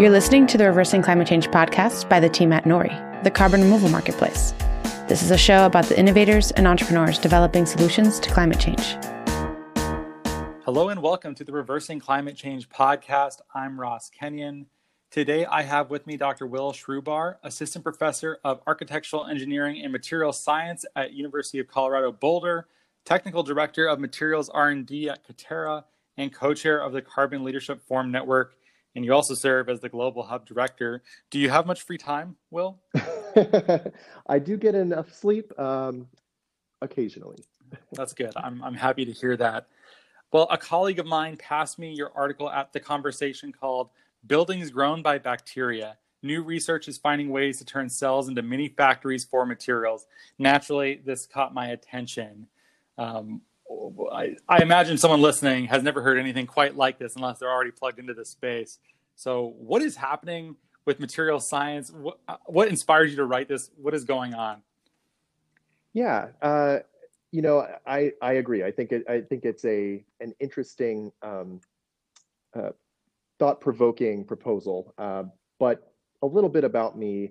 You're listening to the Reversing Climate Change podcast by the team at Nori, the carbon removal marketplace. This is a show about the innovators and entrepreneurs developing solutions to climate change. Hello and welcome to the Reversing Climate Change podcast. I'm Ross Kenyon. Today I have with me Dr. Will Srubar, Assistant Professor of Architectural Engineering and Materials Science at University of Colorado Boulder, Technical Director of Materials R&D at Katerra, and Co-Chair of the Carbon Leadership Forum Network. And you also serve as the Global Hub Director. Do you have much free time, Will? I do get enough sleep um, occasionally. That's good. I'm, I'm happy to hear that. Well, a colleague of mine passed me your article at the conversation called Buildings grown by bacteria. New research is finding ways to turn cells into mini factories for materials. Naturally, this caught my attention. Um, I, I, imagine someone listening has never heard anything quite like this unless they're already plugged into this space. So, what is happening with material science? What, what inspired you to write this? What is going on? Yeah, uh, you know, I, I agree. I think it, I think it's a an interesting um, uh, thought provoking proposal. Uh, but a little bit about me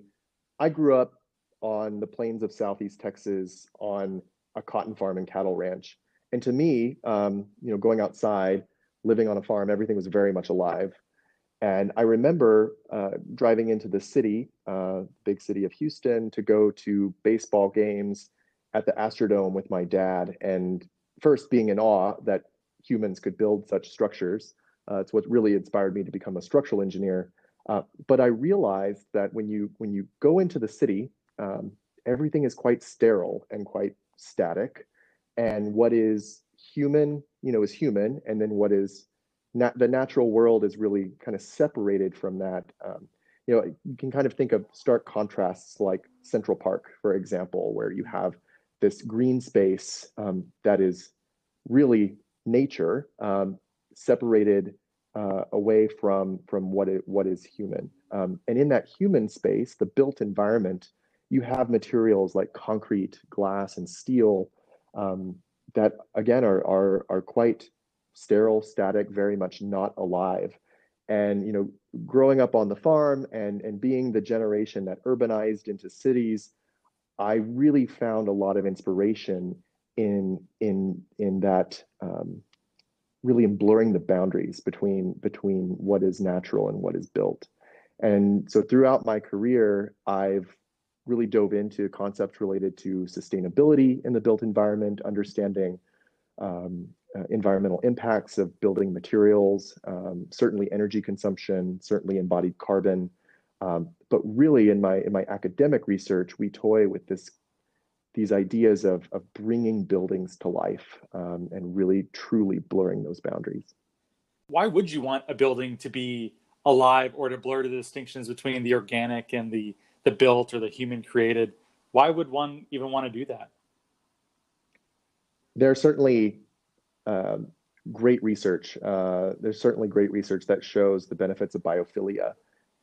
I grew up on the plains of Southeast Texas on a cotton farm and cattle ranch. And to me, um, you know, going outside, living on a farm, everything was very much alive. And I remember uh, driving into the city, uh, big city of Houston, to go to baseball games at the Astrodome with my dad. And first being in awe that humans could build such structures, uh, it's what really inspired me to become a structural engineer. Uh, but I realized that when you when you go into the city, um, everything is quite sterile and quite static, and what is human, you know, is human, and then what is the natural world is really kind of separated from that. Um, you know, you can kind of think of stark contrasts like Central Park, for example, where you have this green space um, that is really nature, um, separated uh, away from from what it, what is human. Um, and in that human space, the built environment, you have materials like concrete, glass, and steel um, that again are are are quite sterile, static, very much not alive. And you know, growing up on the farm and and being the generation that urbanized into cities, I really found a lot of inspiration in in in that um, really in blurring the boundaries between between what is natural and what is built. And so throughout my career, I've really dove into concepts related to sustainability in the built environment, understanding um, uh, environmental impacts of building materials, um, certainly energy consumption, certainly embodied carbon. Um, but really, in my in my academic research, we toy with this these ideas of, of bringing buildings to life um, and really truly blurring those boundaries. Why would you want a building to be alive or to blur the distinctions between the organic and the, the built or the human created? Why would one even want to do that? There's certainly uh, great research. Uh, there's certainly great research that shows the benefits of biophilia.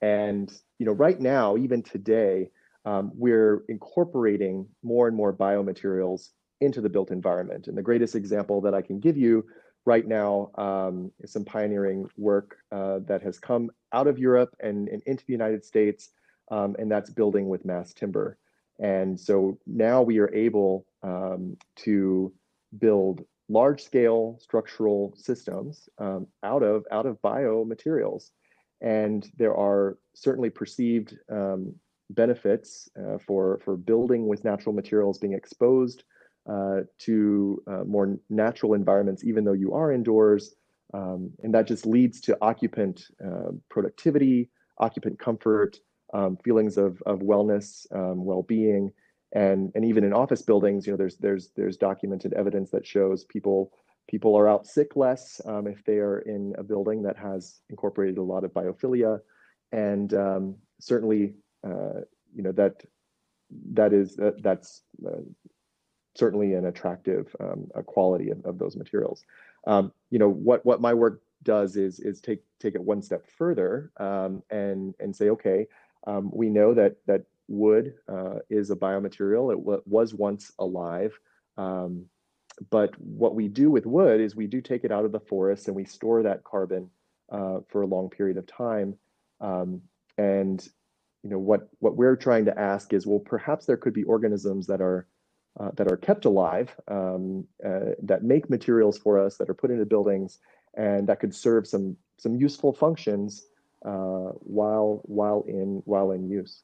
And you know, right now, even today, um, we're incorporating more and more biomaterials into the built environment. And the greatest example that I can give you right now um, is some pioneering work uh, that has come out of Europe and, and into the United States, um, and that's building with mass timber. And so now we are able um, to build large scale structural systems um, out of out of biomaterials. And there are certainly perceived um, benefits uh, for, for building with natural materials, being exposed uh, to uh, more natural environments, even though you are indoors. Um, and that just leads to occupant uh, productivity, occupant comfort, um, feelings of, of wellness, um, well-being, and, and even in office buildings, you know, there's, there's, there's documented evidence that shows people people are out sick less um, if they are in a building that has incorporated a lot of biophilia. And um, certainly uh, you know that that is that, that's uh, certainly an attractive um, quality of, of those materials. Um, you know what what my work does is is take take it one step further and and say okay um, we know that that wood uh, is a biomaterial. It was once alive. Um, but what we do with wood is we do take it out of the forest and we store that carbon uh, for a long period of time. Um, and you know what what we're trying to ask is, well, perhaps there could be organisms that are uh, that are kept alive, um, uh, that make materials for us, that are put into buildings, and that could serve some some useful functions uh, while while in while in use.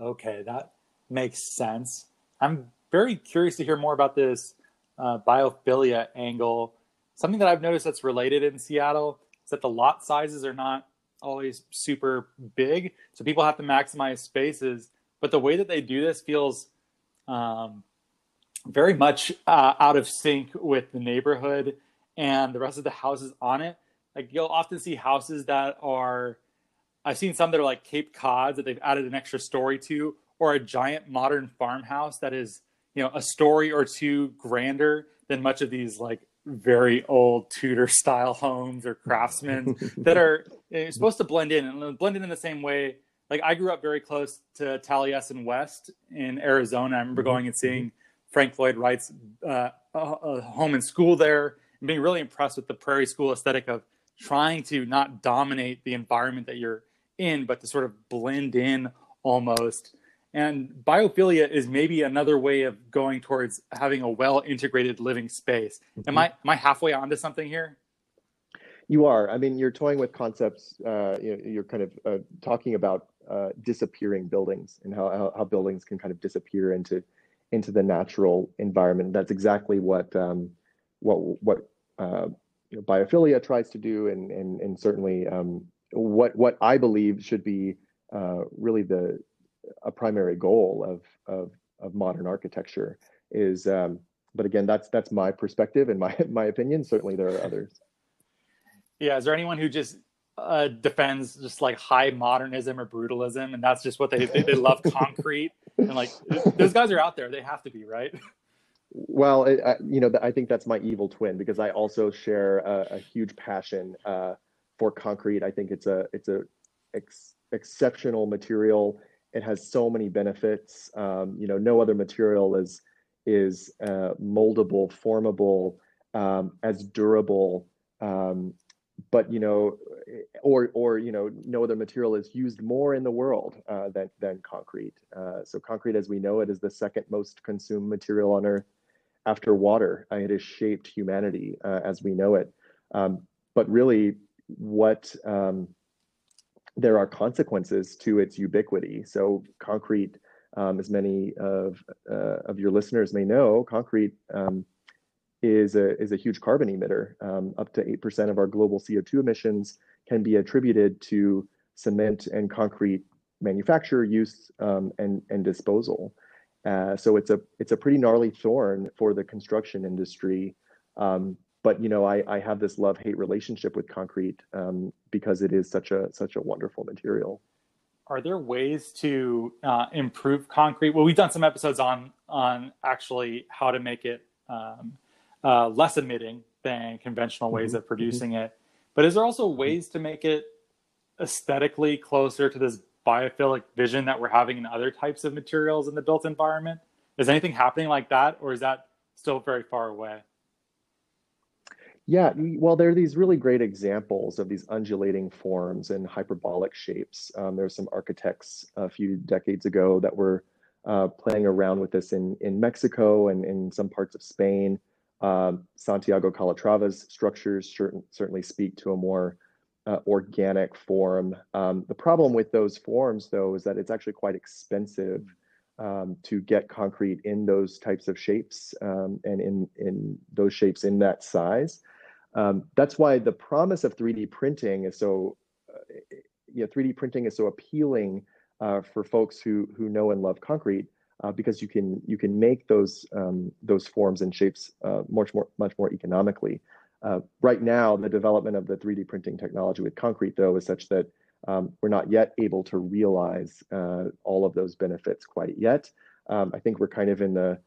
Okay, that makes sense. I'm very curious to hear more about this uh, biophilia angle. Something that I've noticed that's related in Seattle is that the lot sizes are not always super big, so people have to maximize spaces. But the way that they do this feels um, very much uh, out of sync with the neighborhood and the rest of the houses on it. Like you'll often see houses that are, I've seen some that are like Cape Cods that they've added an extra story to, or a giant modern farmhouse that is, you know, a story or two grander than much of these like very old Tudor style homes or craftsmen that are eh, supposed to blend in and blend in in the same way like I grew up very close to Taliesin West in Arizona. I remember mm-hmm. going and seeing Frank Lloyd Wright's uh, home and school there, and being really impressed with the prairie school aesthetic of trying to not dominate the environment that you're in, but to sort of blend in almost. And biophilia is maybe another way of going towards having a well integrated living space. Mm-hmm. Am I am I halfway onto something here? You are. I mean, you're toying with concepts. Uh, you are kind of uh, talking about uh, disappearing buildings and how, how, how buildings can kind of disappear into into the natural environment. That's exactly what um, what what uh, you know, biophilia tries to do, and and and certainly um, what what I believe should be uh, really the a primary goal of of of modern architecture is. Um, but again, that's that's my perspective and my my opinion. Certainly, there are others. Yeah, is there anyone who just uh, defends just like high modernism or brutalism, and that's just what they they, they love concrete and like those guys are out there. They have to be right. Well, it, I, you know, I think that's my evil twin because I also share a, a huge passion uh, for concrete. I think it's a it's a ex- exceptional material. It has so many benefits. Um, you know, no other material is is uh, moldable, formable, um, as durable, um, but you know, or or you know, no other material is used more in the world uh, than than concrete. Uh, so concrete, as we know it, is the second most consumed material on Earth after water. It has shaped humanity uh, as we know it. Um, but really, what um, there are consequences to its ubiquity. So concrete, um, as many of uh, of your listeners may know, concrete um, is a, is a huge carbon emitter. Um, up to 8% of our global CO2 emissions can be attributed to cement and concrete manufacture, use, um, and, and disposal. Uh, so it's a it's a pretty gnarly thorn for the construction industry. Um, but you know, I, I have this love hate relationship with concrete um, because it is such a such a wonderful material. Are there ways to uh, improve concrete? Well, we've done some episodes on on actually how to make it um, uh, less emitting than conventional ways mm-hmm. of producing mm-hmm. it. But is there also mm-hmm. ways to make it aesthetically closer to this biophilic vision that we're having in other types of materials in the built environment? Is anything happening like that, or is that still very far away? Yeah, well, there are these really great examples of these undulating forms and hyperbolic shapes. Um, there were some architects a few decades ago that were uh, playing around with this in, in Mexico and in some parts of Spain. Um, Santiago Calatrava's structures certainly speak to a more uh, organic form. Um, the problem with those forms, though, is that it's actually quite expensive um, to get concrete in those types of shapes um, and in, in those shapes in that size. Um, that's why the promise of 3D printing is so, uh, you know, 3D printing is so appealing uh, for folks who who know and love concrete uh, because you can you can make those um, those forms and shapes uh, much more much more economically. Uh, right now, the development of the 3D printing technology with concrete, though, is such that um, we're not yet able to realize uh, all of those benefits quite yet. Um, I think we're kind of in the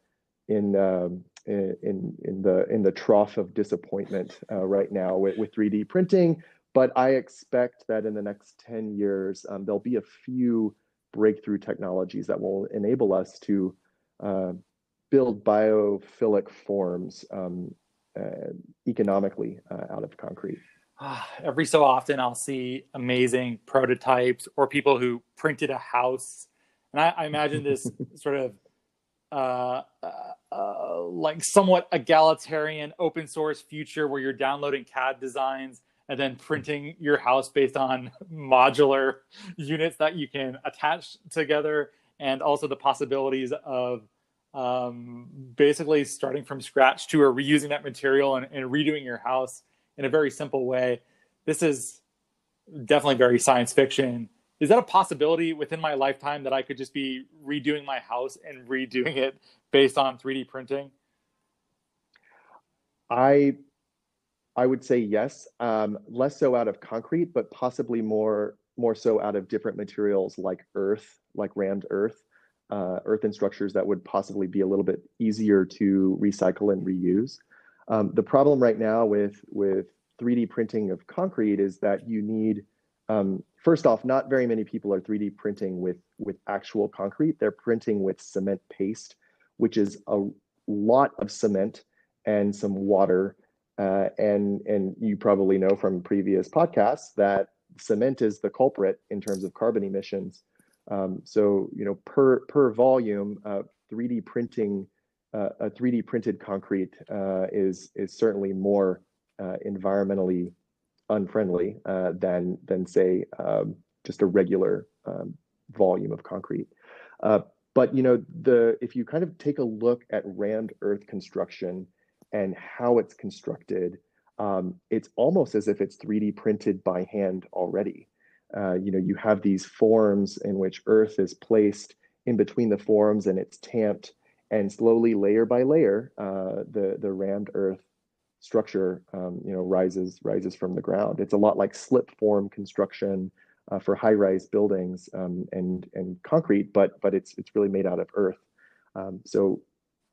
in um, in in the in the trough of disappointment uh, right now with, with 3D printing. But I expect that in the next 10 years, um, there'll be a few breakthrough technologies that will enable us to uh, build biophilic forms um, economically uh, out of concrete. every so often I'll see amazing prototypes or people who printed a house. And I, I imagine this sort of uh, uh, uh, like somewhat egalitarian open source future where you're downloading CAD designs and then printing your house based on modular units that you can attach together and also the possibilities of um, basically starting from scratch to or reusing that material and, and redoing your house in a very simple way. This is definitely very science fiction. Is that a possibility within my lifetime that I could just be redoing my house and redoing it based on 3D printing? I I would say yes, um, less so out of concrete, but possibly more more so out of different materials like earth, like rammed earth, uh, earthen structures that would possibly be a little bit easier to recycle and reuse. Um, the problem right now with with 3D printing of concrete is that you need um, first off, not very many people are 3D printing with with actual concrete. They're printing with cement paste, which is a lot of cement and some water. Uh, and and you probably know from previous podcasts that cement is the culprit in terms of carbon emissions. Um, so you know per per volume, uh, 3D printing uh, a 3D printed concrete uh, is is certainly more uh, environmentally unfriendly uh, than than say um, just a regular um, volume of concrete. Uh, but you know the if you kind of take a look at rammed earth construction and how it's constructed, um, it's almost as if it's 3D printed by hand already. Uh, you know, you have these forms in which earth is placed in between the forms and it's tamped and slowly layer by layer, uh, the the rammed earth structure, um, you know, rises rises from the ground. It's a lot like slip form construction uh, for high rise buildings um, and and concrete, but but it's it's really made out of earth. Um, so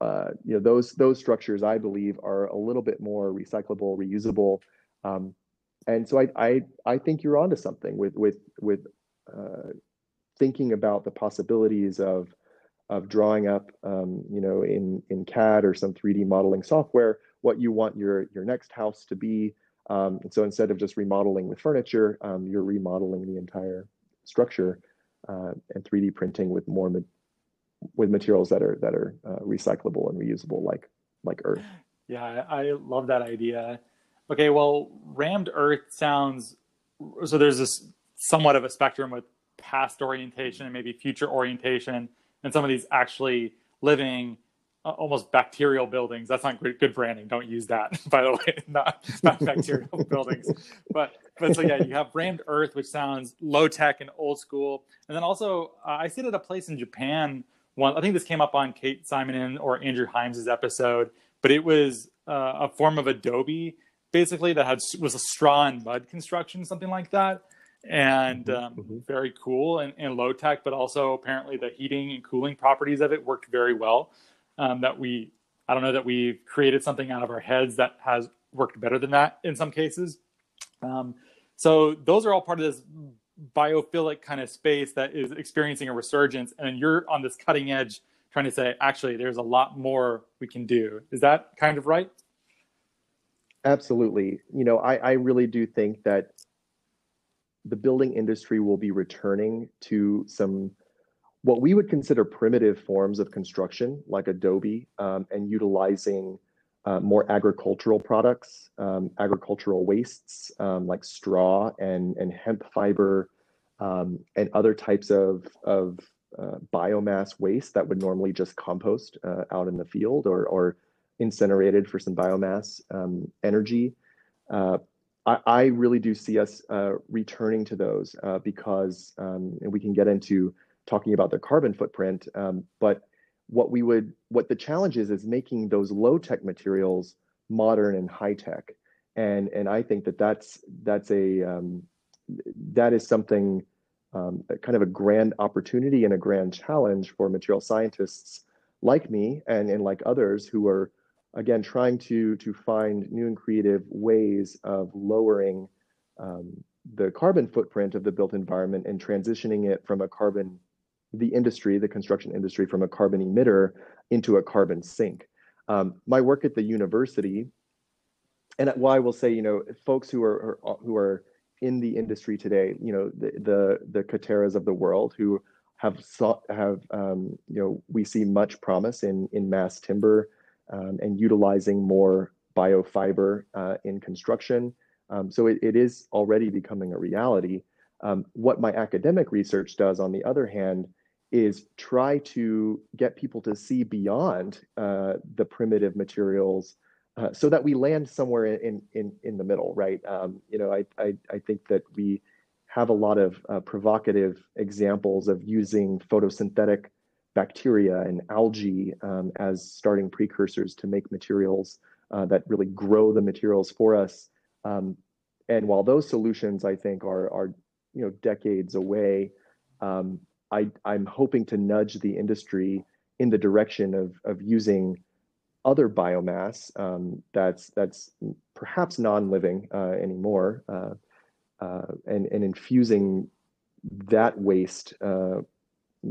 uh, you know those those structures I believe are a little bit more recyclable, reusable, um, and so I, I I think you're onto something with with with uh, thinking about the possibilities of of drawing up, um, you know, in in CAD or some 3D modeling software, what you want your your next house to be. Um, and so instead of just remodeling the furniture, um, you're remodeling the entire structure uh, and 3D printing with more ma- with materials that are that are uh, recyclable and reusable, like like earth. Yeah, I love that idea. Okay, well, rammed earth sounds so. There's this somewhat of a spectrum with past orientation and maybe future orientation and some of these actually living uh, almost bacterial buildings. That's not good, good branding. Don't use that, by the way. Not, not bacterial buildings, but but so yeah, you have rammed earth, which sounds low tech and old school. And then also, uh, I stayed at a place in Japan. One, I think this came up on Kate Simonen or Andrew Himes's episode, but it was uh, a form of Adobe, basically that had was a straw and mud construction, something like that and mm-hmm, um, mm-hmm. very cool and, and, low tech, but also apparently the heating and cooling properties of it worked very well. Um, that we, I don't know that we've created something out of our heads that has worked better than that in some cases. Um, so those are all part of this biophilic kind of space that is experiencing a resurgence, and you're on this cutting edge trying to say, actually, there's a lot more we can do. Is that kind of right? Absolutely. You know, I, I really do think that the building industry will be returning to some what we would consider primitive forms of construction, like adobe, um, and utilizing uh, more agricultural products, um, agricultural wastes um, like straw and, and hemp fiber, um, and other types of, of uh, biomass waste that would normally just compost uh, out in the field or, or incinerated for some biomass um, energy. Uh, I, I really do see us uh, returning to those uh, because, um, and we can get into talking about the carbon footprint, um, but what we would, what the challenge is, is making those low tech materials modern and high tech, and and I think that that's that's a um, that is something um, kind of a grand opportunity and a grand challenge for material scientists like me and and like others who are again, trying to, to find new and creative ways of lowering um, the carbon footprint of the built environment and transitioning it from a carbon, the industry, the construction industry, from a carbon emitter into a carbon sink. Um, my work at the university and what I will say, you know, folks who are who are in the industry today, you know, the the, the Katerras of the world who have sought, have um, you know we see much promise in in mass timber um, and utilizing more biofiber uh, in construction. Um, so it, it is already becoming a reality. Um, what my academic research does, on the other hand, is try to get people to see beyond uh, the primitive materials uh, so that we land somewhere in in in the middle, right? Um, you know, I, I I think that we have a lot of uh, provocative examples of using photosynthetic bacteria and algae um, as starting precursors to make materials uh, that really grow the materials for us. Um, and while those solutions, I think, are are you know decades away, um, I I'm hoping to nudge the industry in the direction of of using other biomass um, that's that's perhaps non-living uh, anymore, uh, uh, and and infusing that waste, uh,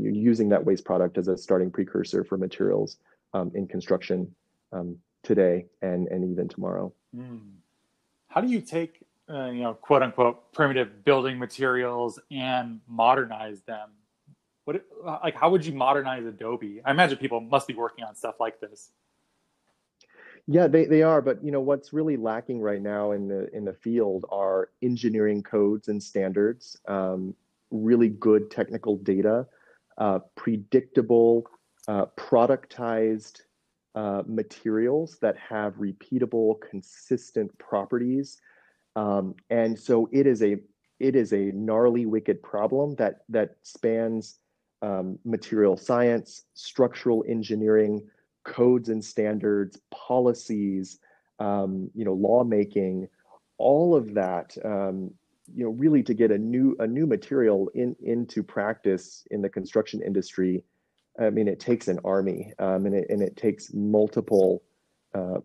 using that waste product as a starting precursor for materials um, in construction um, today and and even tomorrow. Mm. How do you take uh, you know quote unquote primitive building materials and modernize them? What like how would you modernize Adobe? I imagine people must be working on stuff like this. Yeah, they, they are, but you know what's really lacking right now in the in the field are engineering codes and standards, um, really good technical data, uh, predictable, uh, productized uh, materials that have repeatable, consistent properties, um, and so it is a it is a gnarly, wicked problem that that spans um, material science, structural engineering codes and standards, policies, um, you know, lawmaking, all of that, um, you know, really to get a new a new material in into practice in the construction industry. I mean, it takes an army, um, and it and it takes multiple. Uh,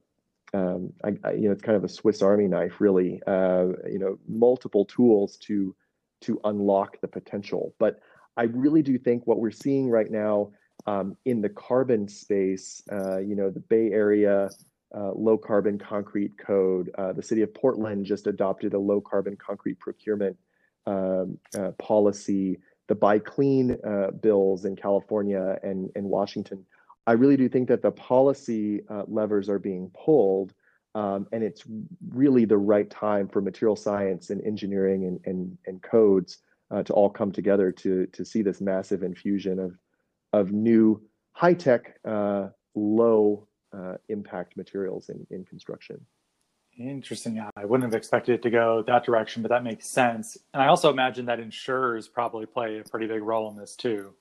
um, I, I, you know, it's kind of a Swiss Army knife, really. Uh, you know, multiple tools to to unlock the potential. But I really do think what we're seeing right now um, in the carbon space, uh, you know, the Bay Area uh, low carbon concrete code, uh, the city of Portland just adopted a low carbon concrete procurement um, uh, policy, the Buy Clean uh, bills in California and, and Washington. I really do think that the policy uh, levers are being pulled. Um, and it's really the right time for material science and engineering and, and, and codes to all come together to, to see this massive infusion of, of new high tech, uh, low uh, impact materials in, in construction. Interesting. I wouldn't have expected it to go that direction, but that makes sense. And I also imagine that insurers probably play a pretty big role in this too.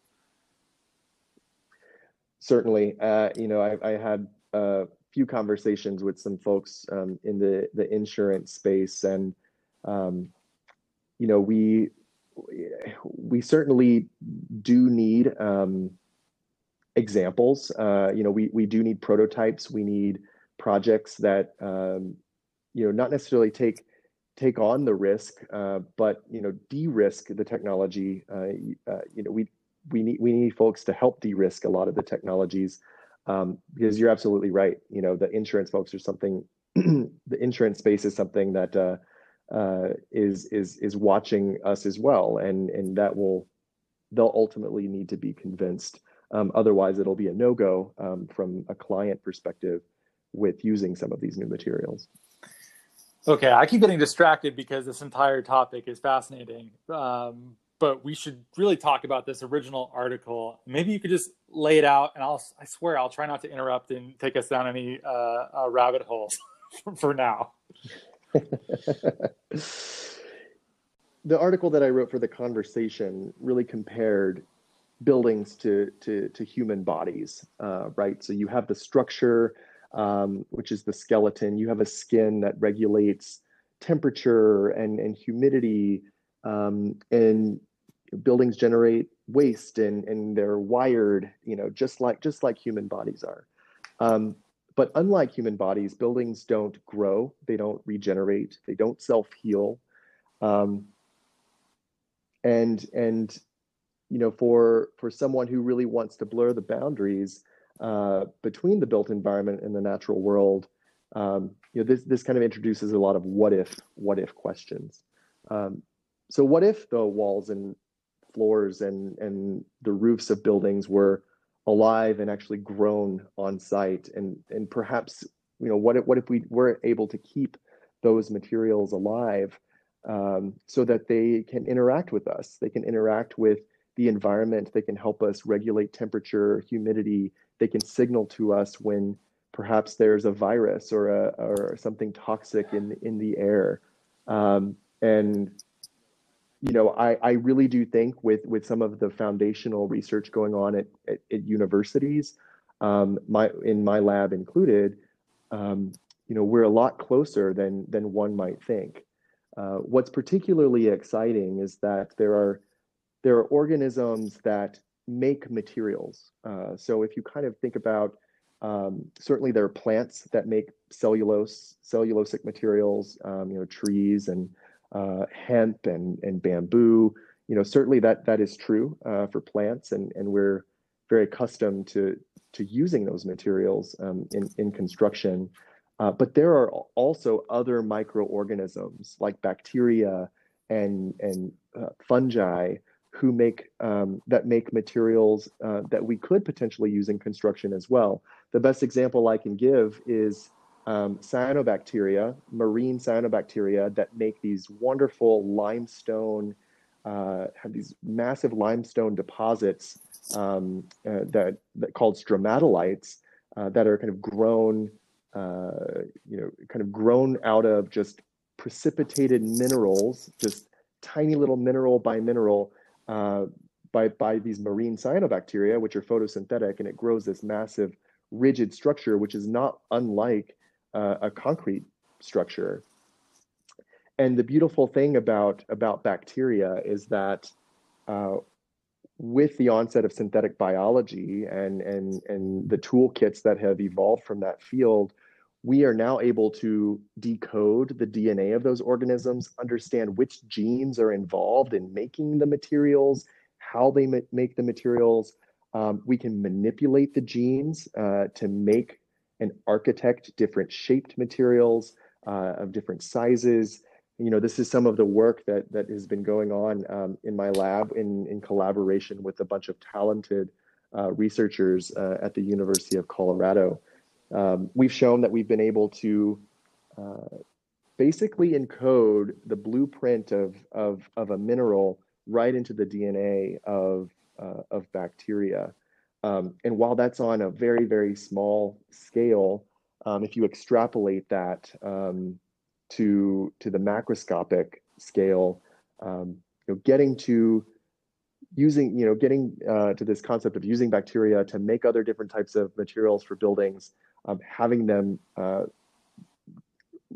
Certainly. Uh, you know, I, I, had a few conversations with some folks um, in the, the insurance space, and, um, you know, we we certainly do need um, examples. Uh, you know, we we do need prototypes. We need projects that um, you know not necessarily take take on the risk, uh, but you know de-risk the technology. Uh, uh you know, we we need we need folks to help de-risk a lot of the technologies um, because you're absolutely right. You know, the insurance folks are something. the insurance space is something that uh, uh, is is is watching us as well, and and that will they'll ultimately need to be convinced. Um, otherwise, it'll be a no go um, from a client perspective with using some of these new materials. Okay, I keep getting distracted because this entire topic is fascinating. Um, but we should really talk about this original article. Maybe you could just lay it out, and I'll I swear I'll try not to interrupt and take us down any uh, uh, rabbit holes for now. the article that I wrote for the conversation really compared buildings to to, to human bodies, uh, right? So you have the structure, um, which is the skeleton. You have a skin that regulates temperature and and humidity, um, and buildings generate waste and and they're wired, you know, just like just like human bodies are. Um, but unlike human bodies, buildings don't grow, they don't regenerate, they don't self-heal. Um, and and you know, for for someone who really wants to blur the boundaries uh, between the built environment and the natural world, Um, you know, this this kind of introduces a lot of what if what if questions. Um, so what if the walls and floors and and the roofs of buildings were alive and actually grown on site and and perhaps you know what if what if we were able to keep those materials alive um, so that they can interact with us they can interact with the environment they can help us regulate temperature humidity they can signal to us when perhaps there's a virus or a or something toxic in in the air um, and you know, I, I really do think with with some of the foundational research going on at, at, at universities, um, my in my lab included, um, you know, we're a lot closer than than one might think. Uh, what's particularly exciting is that there are there are organisms that make materials. Uh, so if you kind of think about um, certainly there are plants that make cellulose cellulosic materials, um, you know, trees and uh, hemp and, and bamboo. You know, certainly that that is true uh, for plants, and, and we're very accustomed to to using those materials um, in in construction. Uh, but there are also other microorganisms like bacteria and and uh, fungi who make um, that make materials uh, that we could potentially use in construction as well. The best example I can give is um, cyanobacteria, marine cyanobacteria that make these wonderful limestone, uh, have these massive limestone deposits um, uh, that, that called stromatolites uh, that are kind of grown, uh, you know, kind of grown out of just precipitated minerals, just tiny little mineral by mineral uh, by, by these marine cyanobacteria, which are photosynthetic, and it grows this massive rigid structure, which is not unlike uh, a concrete structure. And the beautiful thing about about bacteria is that uh, with the onset of synthetic biology and and and the toolkits that have evolved from that field, we are now able to decode the DNA of those organisms, understand which genes are involved in making the materials, how they ma- make the materials. Um, we can manipulate the genes uh, to make and architect different shaped materials uh, of different sizes. You know, this is some of the work that that has been going on um, in my lab in in collaboration with a bunch of talented uh, researchers uh, at the University of Colorado. Um, we've shown that we've been able to uh, basically encode the blueprint of, of, of a mineral right into the DNA of, uh, of bacteria. Um, and while that's on a very, very small scale, um, if you extrapolate that um, to, to the macroscopic scale, um, you know, getting to using, you know, getting uh, to this concept of using bacteria to make other different types of materials for buildings, um, having them uh,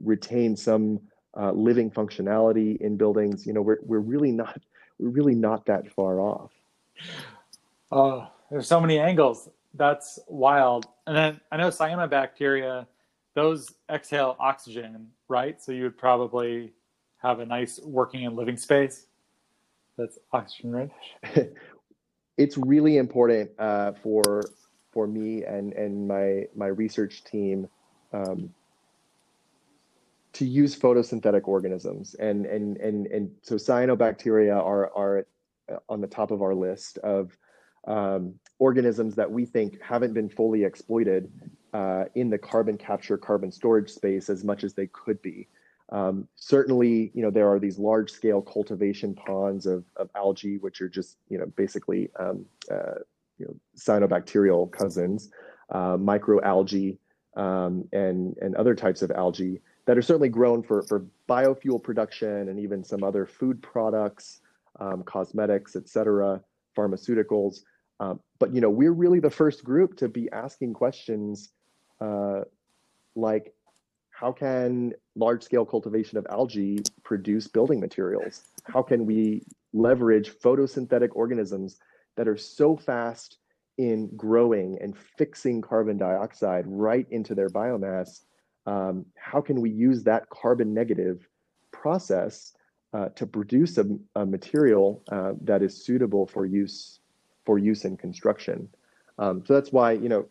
retain some uh, living functionality in buildings, you know, we're, we're really not, we're really not that far off. Oh, there's so many angles. That's wild. And then I know cyanobacteria, those exhale oxygen, right? So you would probably have a nice working and living space that's oxygen rich. it's really important uh, for for me and and my my research team um, to use photosynthetic organisms and and and and so cyanobacteria are are on the top of our list of um, organisms that we think haven't been fully exploited uh, in the carbon capture, carbon storage space as much as they could be. Um, certainly, you know, there are these large scale cultivation ponds of, of algae, which are just, you know, basically, um, uh, you know, cyanobacterial cousins, uh, microalgae, um, and, and other types of algae that are certainly grown for, for biofuel production and even some other food products, um, cosmetics, et cetera, pharmaceuticals. Um, but you know, we're really the first group to be asking questions uh, like, how can large-scale cultivation of algae produce building materials? How can we leverage photosynthetic organisms that are so fast in growing and fixing carbon dioxide right into their biomass? Um, how can we use that carbon negative process uh, to produce a, a material uh, that is suitable for use for use in construction. Um, so that's why, you know,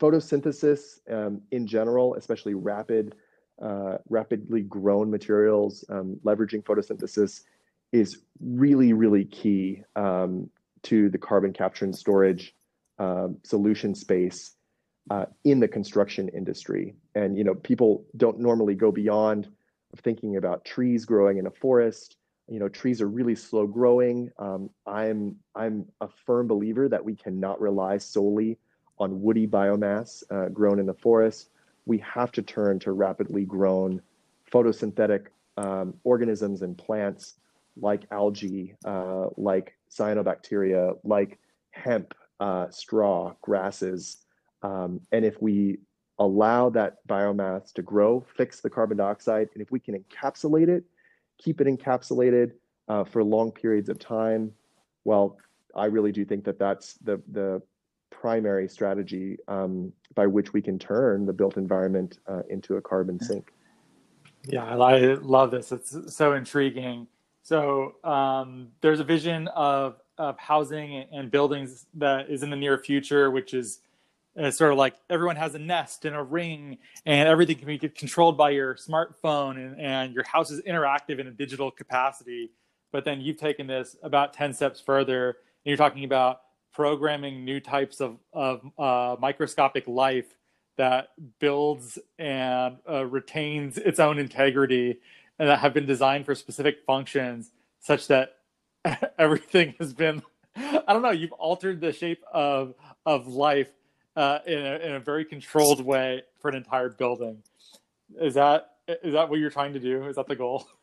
photosynthesis um, in general, especially rapid, uh, rapidly grown materials, um, leveraging photosynthesis is really, really key um, to the carbon capture and storage um, solution space uh, in the construction industry. And you know, people don't normally go beyond thinking about trees growing in a forest. You know, trees are really slow growing. Um, I'm I'm a firm believer that we cannot rely solely on woody biomass uh, grown in the forest. We have to turn to rapidly grown photosynthetic um, organisms and plants like algae, uh, like cyanobacteria, like hemp, uh, straw, grasses. Um, and if we allow that biomass to grow, fix the carbon dioxide, and if we can encapsulate it, keep it encapsulated uh, for long periods of time, well, I really do think that that's the the primary strategy um, by which we can turn the built environment uh, into a carbon sink. Yeah, I love this. It's so intriguing. So um, there's a vision of of housing and buildings that is in the near future, which is uh, sort of like everyone has a nest and a ring, and everything can be controlled by your smartphone, and, and your house is interactive in a digital capacity. But then you've taken this about 10 steps further, and you're talking about programming new types of, of uh, microscopic life that builds and uh, retains its own integrity and that have been designed for specific functions such that everything has been i don't know you've altered the shape of of life uh, in, a, in a very controlled way for an entire building is that is that what you're trying to do is that the goal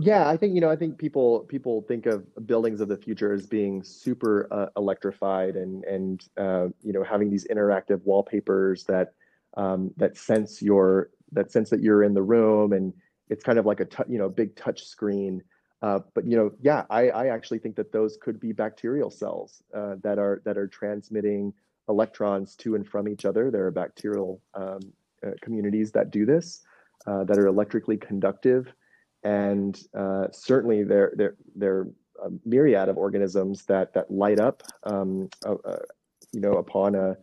yeah, I think you know. I think people people think of buildings of the future as being super uh, electrified and and uh, you know having these interactive wallpapers that um, that sense your that sense that you're in the room and it's kind of like a you know big touch screen. Uh, but you know, yeah, I, I actually think that those could be bacterial cells uh, that are that are transmitting electrons to and from each other. There are bacterial um, uh, communities that do this uh, that are electrically conductive and uh, certainly there there there a myriad of organisms that that light up, um, uh, you know, upon a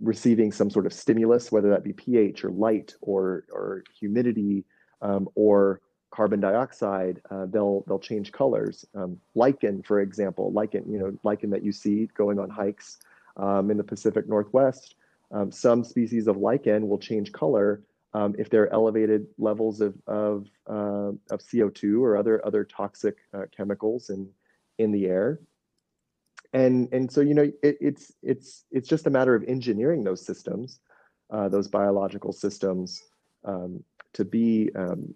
receiving some sort of stimulus, whether that be pH or light or or humidity um, or carbon dioxide, uh, they'll they'll change colors. Um, lichen, for example, lichen, you know, lichen that you see going on hikes um, in the Pacific Northwest. Um, some species of lichen will change color um, if there are elevated levels of of, uh, of CO2 or other other toxic uh, chemicals in in the air. And and so you know it, it's it's it's just a matter of engineering those systems, uh, those biological systems, um, to be um,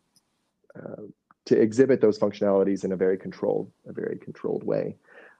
uh, to exhibit those functionalities in a very controlled a very controlled way.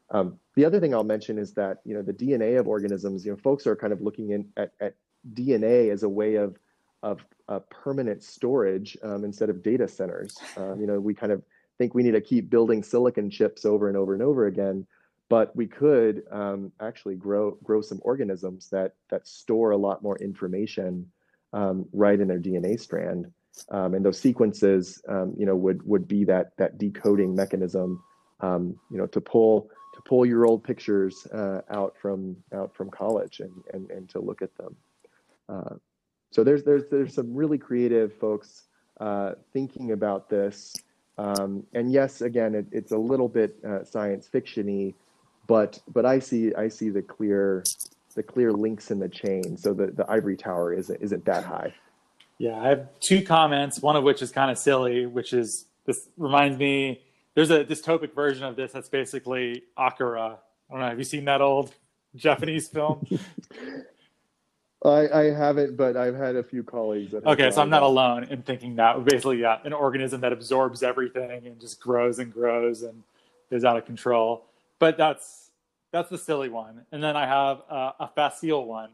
Um, the other thing I'll mention is that you know the DNA of organisms. You know, folks are kind of looking in at, at DNA as a way of of uh, permanent storage um, instead of data centers. Um, you know, we kind of think we need to keep building silicon chips over and over and over again, but we could um, actually grow grow some organisms that that store a lot more information um, right in their DNA strand, um, and those sequences, um, you know, would would be that that decoding mechanism, you know, to pull to pull your old pictures uh, out from out from college and and and to look at them. Uh, so there's there's there's some really creative folks uh, thinking about this. Um, and yes, again, it, it's a little bit uh, science fictiony, but but I see I see the clear the clear links in the chain. So the, the ivory tower isn't isn't that high. Yeah, I have two comments. One of which is kind of silly, which is this reminds me. There's a dystopic version of this that's basically Akira. I don't know. Have you seen that old Japanese film? I, I haven't, but I've had a few colleagues. That okay, so I'm not alone in thinking that. Basically, yeah, an organism that absorbs everything and just grows and grows and is out of control. But that's that's the silly one. And then I have uh, a facile one,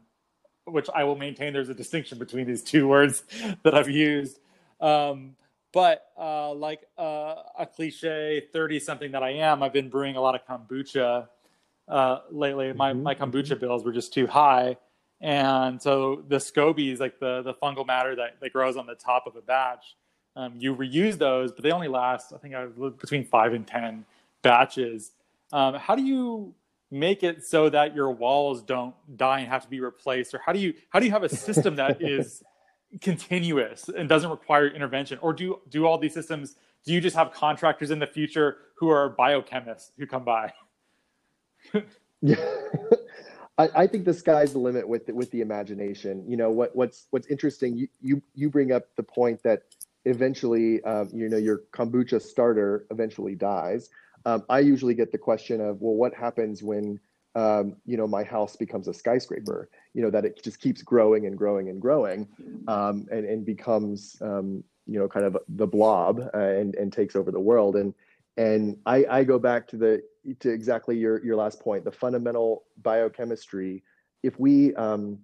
which I will maintain there's a distinction between these two words that I've used. Um, but uh, like uh, a cliche 30 something that I am, I've been brewing a lot of kombucha uh, lately. My, mm-hmm. my kombucha bills were just too high. And so the scobies, like the, the fungal matter that, that grows on the top of a batch, um, you reuse those, but they only last, I think, between five and 10 batches. Um, how do you make it so that your walls don't die and have to be replaced? Or how do you how do you have a system that is continuous and doesn't require intervention? Or do do all these systems do you just have contractors in the future who are biochemists who come by? Yeah I, I, think the sky's the limit with with the imagination. You know what what's what's interesting you you, you bring up the point that eventually um, you know your kombucha starter eventually dies um, i usually get the question of well what happens when um, you know my house becomes a skyscraper? You know that it just keeps growing and growing and growing um, and, and becomes um, you know kind of the blob uh, and and takes over the world. And and I, I go back to the to exactly your your last point the fundamental biochemistry. If we um,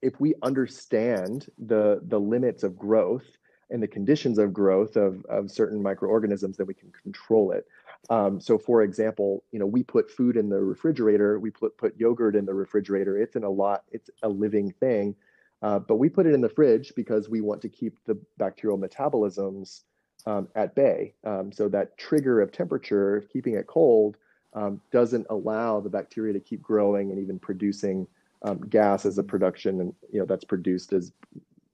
if we understand the the limits of growth and the conditions of growth of, of certain microorganisms then we can control it um, so for example you know we put food in the refrigerator we put put yogurt in the refrigerator it's in a lot it's a living thing uh, but we put it in the fridge because we want to keep the bacterial metabolisms um, at bay. Um, so that trigger of temperature, keeping it cold, um, doesn't allow the bacteria to keep growing and even producing um, gas as a production, and you know that's produced as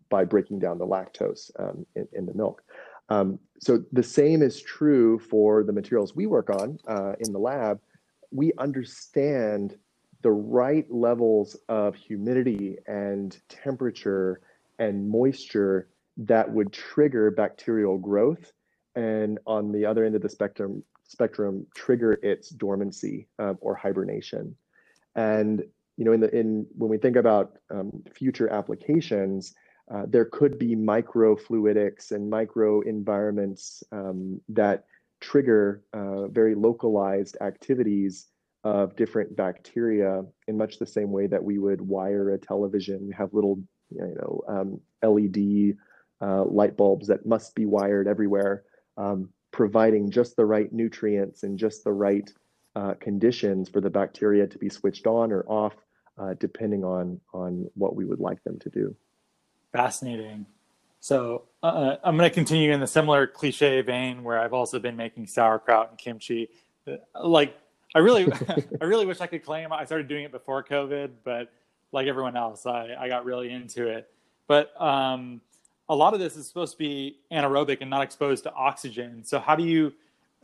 by breaking down the lactose um, in, in, the milk. Um, so the same is true for the materials we work on uh, in the lab. We understand the right levels of humidity and temperature and moisture that would trigger bacterial growth and on the other end of the spectrum spectrum trigger its dormancy um, or hibernation and you know in the in when we think about um, future applications uh, there could be microfluidics and micro environments um, that trigger uh, very localized activities of different bacteria in much the same way that we would wire a television have little you know um, led uh, light bulbs that must be wired everywhere, um, providing just the right nutrients and just the right uh, conditions for the bacteria to be switched on or off, uh, depending on on what we would like them to do. Fascinating. So uh, uh, I'm going to continue in the similar cliche vein where I've also been making sauerkraut and kimchi. Uh, like I really, I really wish I could claim I started doing it before COVID, but like everyone else, I, I got really into it. But um, a lot of this is supposed to be anaerobic and not exposed to oxygen. So how do you?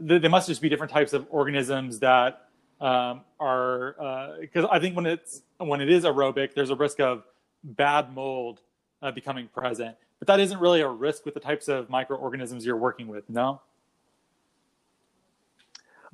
There must just be different types of organisms that um, are because uh, I think when it's when it is aerobic, there's a risk of bad mold uh, becoming present. But that isn't really a risk with the types of microorganisms you're working with. No.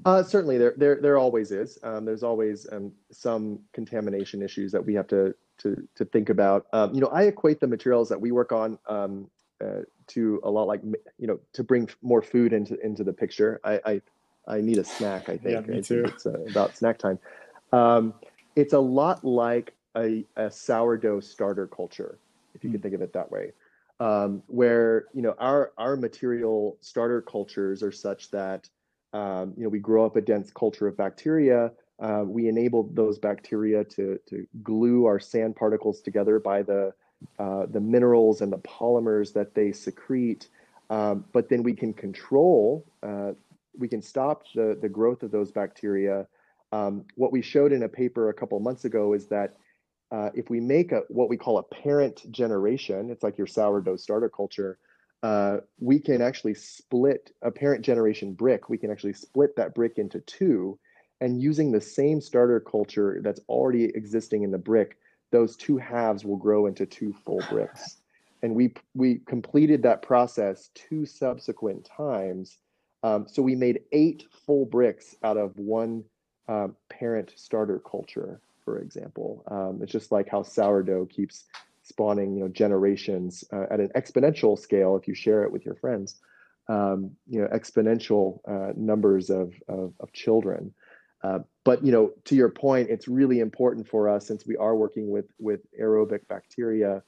Uh, certainly, there, there there always is. Um, there's always um, some contamination issues that we have to to to think about. Um, you know, I equate the materials that we work on um, uh, to a lot like you know to bring more food into into the picture. I I, I need a snack. I think. Yeah, me too. It's uh, about snack time. Um, it's a lot like a, a, sourdough starter culture, if you mm. can think of it that way, um, where you know our our material starter cultures are such that um, you know we grow up a dense culture of bacteria uh, we enable those bacteria to, to glue our sand particles together by the, uh, the minerals and the polymers that they secrete. Um, but then we can control, uh, we can stop the, the growth of those bacteria. Um, what we showed in a paper a couple months ago is that uh, if we make a what we call a parent generation, it's like your sourdough starter culture, uh, we can actually split a parent generation brick. We can actually split that brick into two and using the same starter culture that's already existing in the brick, those two halves will grow into two full bricks. And we we completed that process two subsequent times. Um, so we made eight full bricks out of one um, parent starter culture, for example. Um, it's just like how sourdough keeps spawning, you know, generations uh, at an exponential scale if you share it with your friends. Um, you know, exponential uh, numbers of, of, of children. Uh, but you know, to your point, it's really important for us since we are working with with aerobic bacteria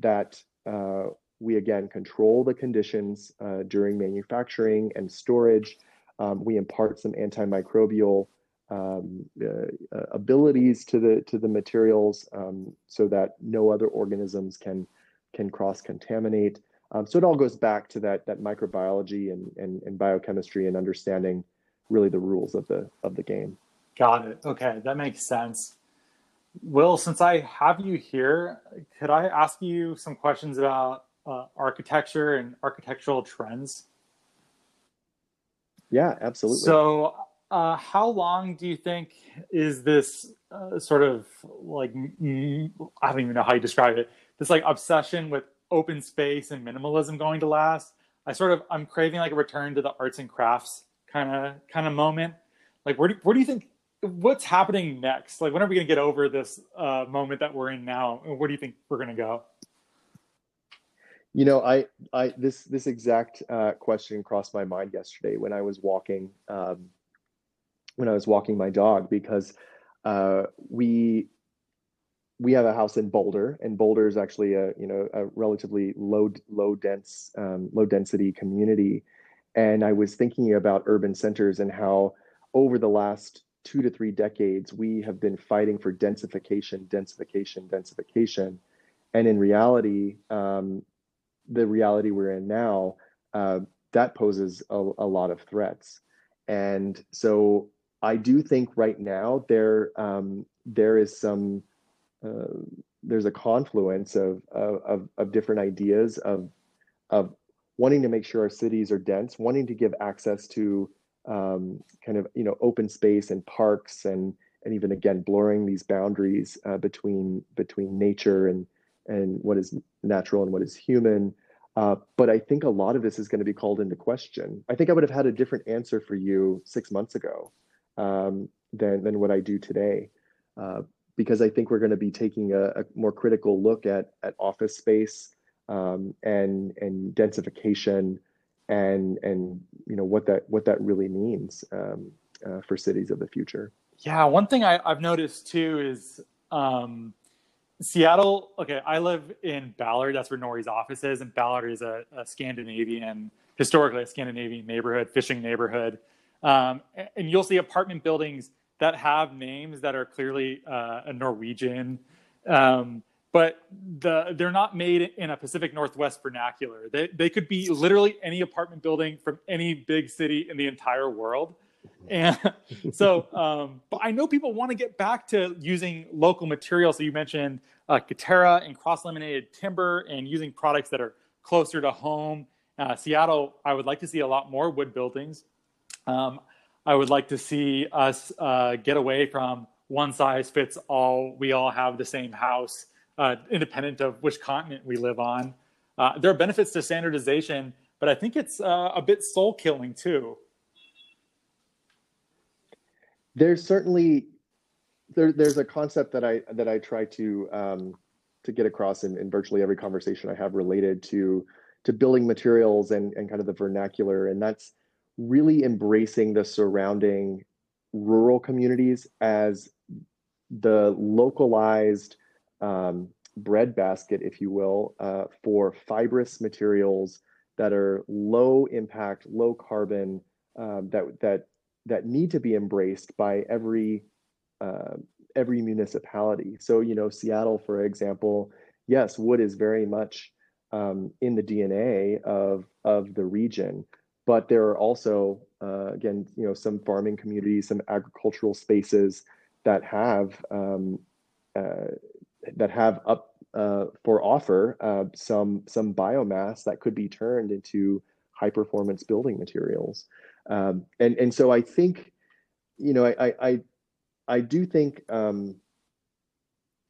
that uh, we again control the conditions uh, during manufacturing and storage. Um, we impart some antimicrobial um, uh, uh, abilities to the to the materials um, so that no other organisms can can cross contaminate. Um, so it all goes back to that that microbiology and, and, and biochemistry and understanding really the rules of the of the game. Got it. Okay, that makes sense. Will, since I have you here, could I ask you some questions about uh, architecture and architectural trends? Yeah, absolutely. So, uh, how long do you think is this uh, sort of like I don't even know how you describe it? This like obsession with open space and minimalism going to last? I sort of I'm craving like a return to the arts and crafts kind of kind of moment. Like, where do, where do you think what's happening next? Like, when are we going to get over this uh, moment that we're in now? And where do you think we're going to go? You know, I, I, this, this exact uh, question crossed my mind yesterday when I was walking, um, when I was walking my dog, because uh, we, we have a house in Boulder, and Boulder is actually a, you know, a relatively low, low dense, um, low density community. And I was thinking about urban centers and how over the last two to three decades, we have been fighting for densification, densification, densification. And in reality, um, the reality we're in now, uh, that poses a, a, lot of threats. And so I do think right now there um, there is some uh, there's a confluence of, of of different ideas of of wanting to make sure our cities are dense, wanting to give access to um, kind of you know open space and parks and and even again blurring these boundaries uh, between between nature and and what is natural and what is human. Uh, but I think a lot of this is going to be called into question. I think I would have had a different answer for you six months ago um, than than what I do today, uh, because I think we're going to be taking a, a, more critical look at at office space um, and and densification and and you know what that what that really means um, uh, for cities of the future. Yeah, one thing I, have noticed too is um, Seattle. Okay, I live in Ballard. That's where Nori's office is, and Ballard is a, a Scandinavian, historically a Scandinavian neighborhood, fishing neighborhood. Um, and you'll see apartment buildings that have names that are clearly uh, a Norwegian. Um, but the, they're not made in a Pacific Northwest vernacular. They, they could be literally any apartment building from any big city in the entire world. And so, um, but I know people want to get back to using local materials. So you mentioned uh, Katerra and cross laminated timber and using products that are closer to home. Uh, Seattle, I would like to see a lot more wood buildings. Um, I would like to see us uh, get away from one size fits all. We all have the same house uh, independent of which continent we live on. Uh, there are benefits to standardization, but I think it's uh, a bit soul killing too. There's certainly there, there's a concept that I that I try to um, to get across in, in virtually every conversation I have related to to building materials and, and kind of the vernacular, and that's really embracing the surrounding rural communities as the localized um, breadbasket, if you will, uh, for fibrous materials that are low impact, low carbon, um, that that that need to be embraced by every uh, every municipality. So you know, Seattle, for example, yes, wood is very much um, in the DNA of of the region, but there are also uh, again, you know, some farming communities, some agricultural spaces that have um, uh, that have up uh, for offer uh, some some biomass that could be turned into high performance building materials. Um, and and so I think, you know, I I I do think um,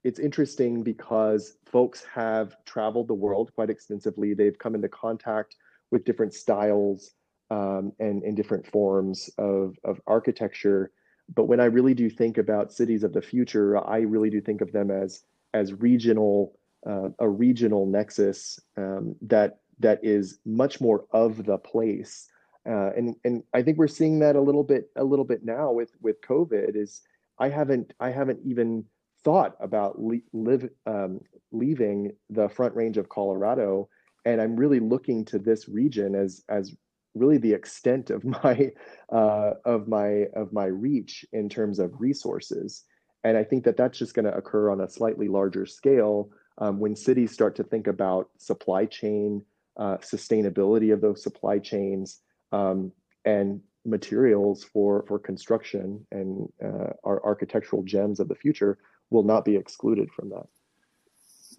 it's interesting because folks have traveled the world quite extensively. They've come into contact with different styles um, and in different forms of of architecture. But when I really do think about cities of the future, I really do think of them as as regional uh, a regional nexus um, that that is much more of the place uh, and and I think we're seeing that a little bit a little bit now with with COVID is I haven't I haven't even thought about le- live um, leaving the front range of Colorado and I'm really looking to this region as as really the extent of my uh, of my of my reach in terms of resources and I think that that's just going to occur on a slightly larger scale um, when cities start to think about supply chain, uh, sustainability of those supply chains, um, and materials for for construction and uh, our architectural gems of the future will not be excluded from that.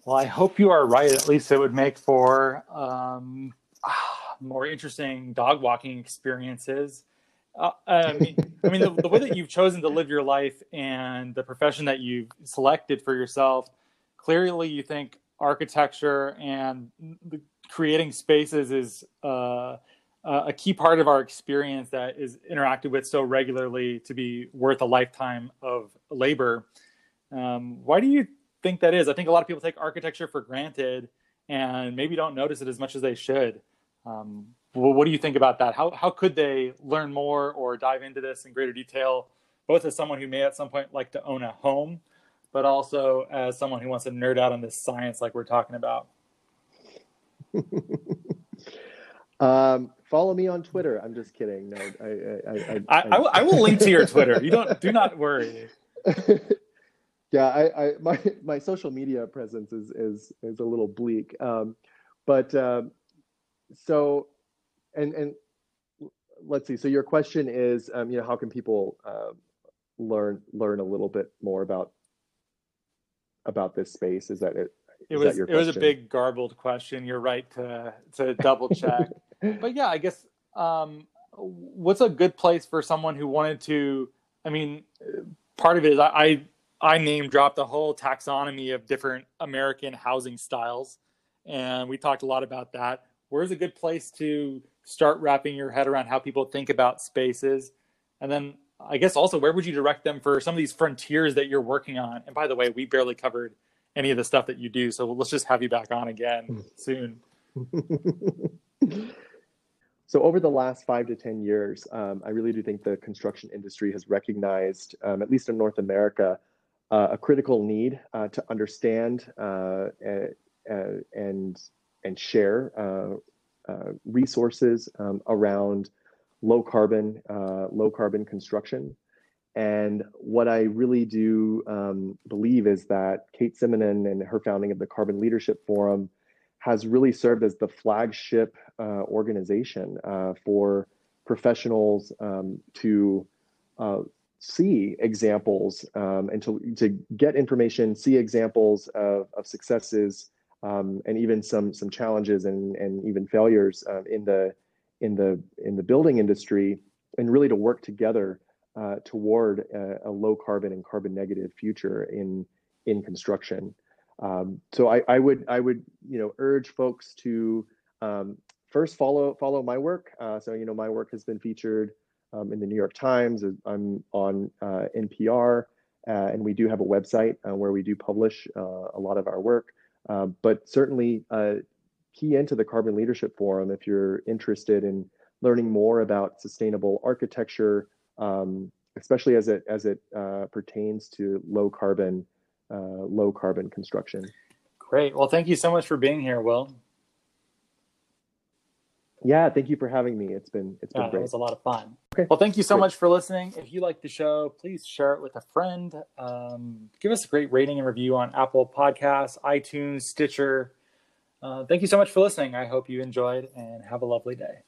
Well, I hope you are right. At least it would make for um, more interesting dog walking experiences. Uh, I mean, I mean the, the, way that you've chosen to live your life and the profession that you've selected for yourself, clearly you think architecture and creating spaces is uh, a key part of our experience that is interacted with so regularly to be worth a lifetime of labor. Um, why do you think that is? I think a lot of people take architecture for granted and maybe don't notice it as much as they should. Um, well, what do you think about that? How, how could they learn more or dive into this in greater detail, both as someone who may at some point like to own a home, but also as someone who wants to nerd out on this science like we're talking about? um, follow me on Twitter. I'm just kidding. No, I I, I, I, I will link to your Twitter. You don't do not worry. yeah, I, I my my social media presence is is is a little bleak. Um, but um, so and and let's see. So your question is, um, you know, how can people uh, learn learn a little bit more about about this space? Is that it? It was it was a big garbled question. You're right to to double check. but yeah, I guess um, what's a good place for someone who wanted to? I mean, part of it is I, I I name dropped the whole taxonomy of different American housing styles, and we talked a lot about that. Where's a good place to start wrapping your head around how people think about spaces, and then I guess also where would you direct them for some of these frontiers that you're working on? And by the way, we barely covered any of the stuff that you do, so let's just have you back on again hmm. soon. So over the last five to 10 years, um, I really do think the construction industry has recognized, um, at least in North America, uh, a critical need uh, to understand uh, and, and share uh, uh, resources um, around low carbon, uh, low carbon construction. And what I really do um, believe is that Kate Simonen and her founding of the Carbon Leadership Forum has really served as the flagship uh, organization uh, for professionals um, to uh, see examples um, and to, to get information, see examples of, of successes um, and even some some challenges and, and even failures um, in the in the in the building industry, and really to work together uh, toward a, a low carbon and carbon negative future in in construction. Um, so I, I, would I would you know urge folks to um, first follow follow my work. Uh, so you know my work has been featured um, in the New York Times. I'm on uh, NPR, uh, and we do have a website uh, where we do publish uh, a lot of our work. Uh, but certainly key into the Carbon Leadership Forum if you're interested in learning more about sustainable architecture, um, especially as it as it pertains to low carbon uh, low carbon construction. Great. Well, thank you so much for being here, Will. Yeah, thank you for having me. It's been it's been yeah, great. It was a lot of fun. Okay. Well, thank you so great. much for listening. If you like the show, please share it with a friend. Um, give us a great rating and review on Apple Podcasts, iTunes, Stitcher. Uh, thank you so much for listening. I hope you enjoyed and have a lovely day.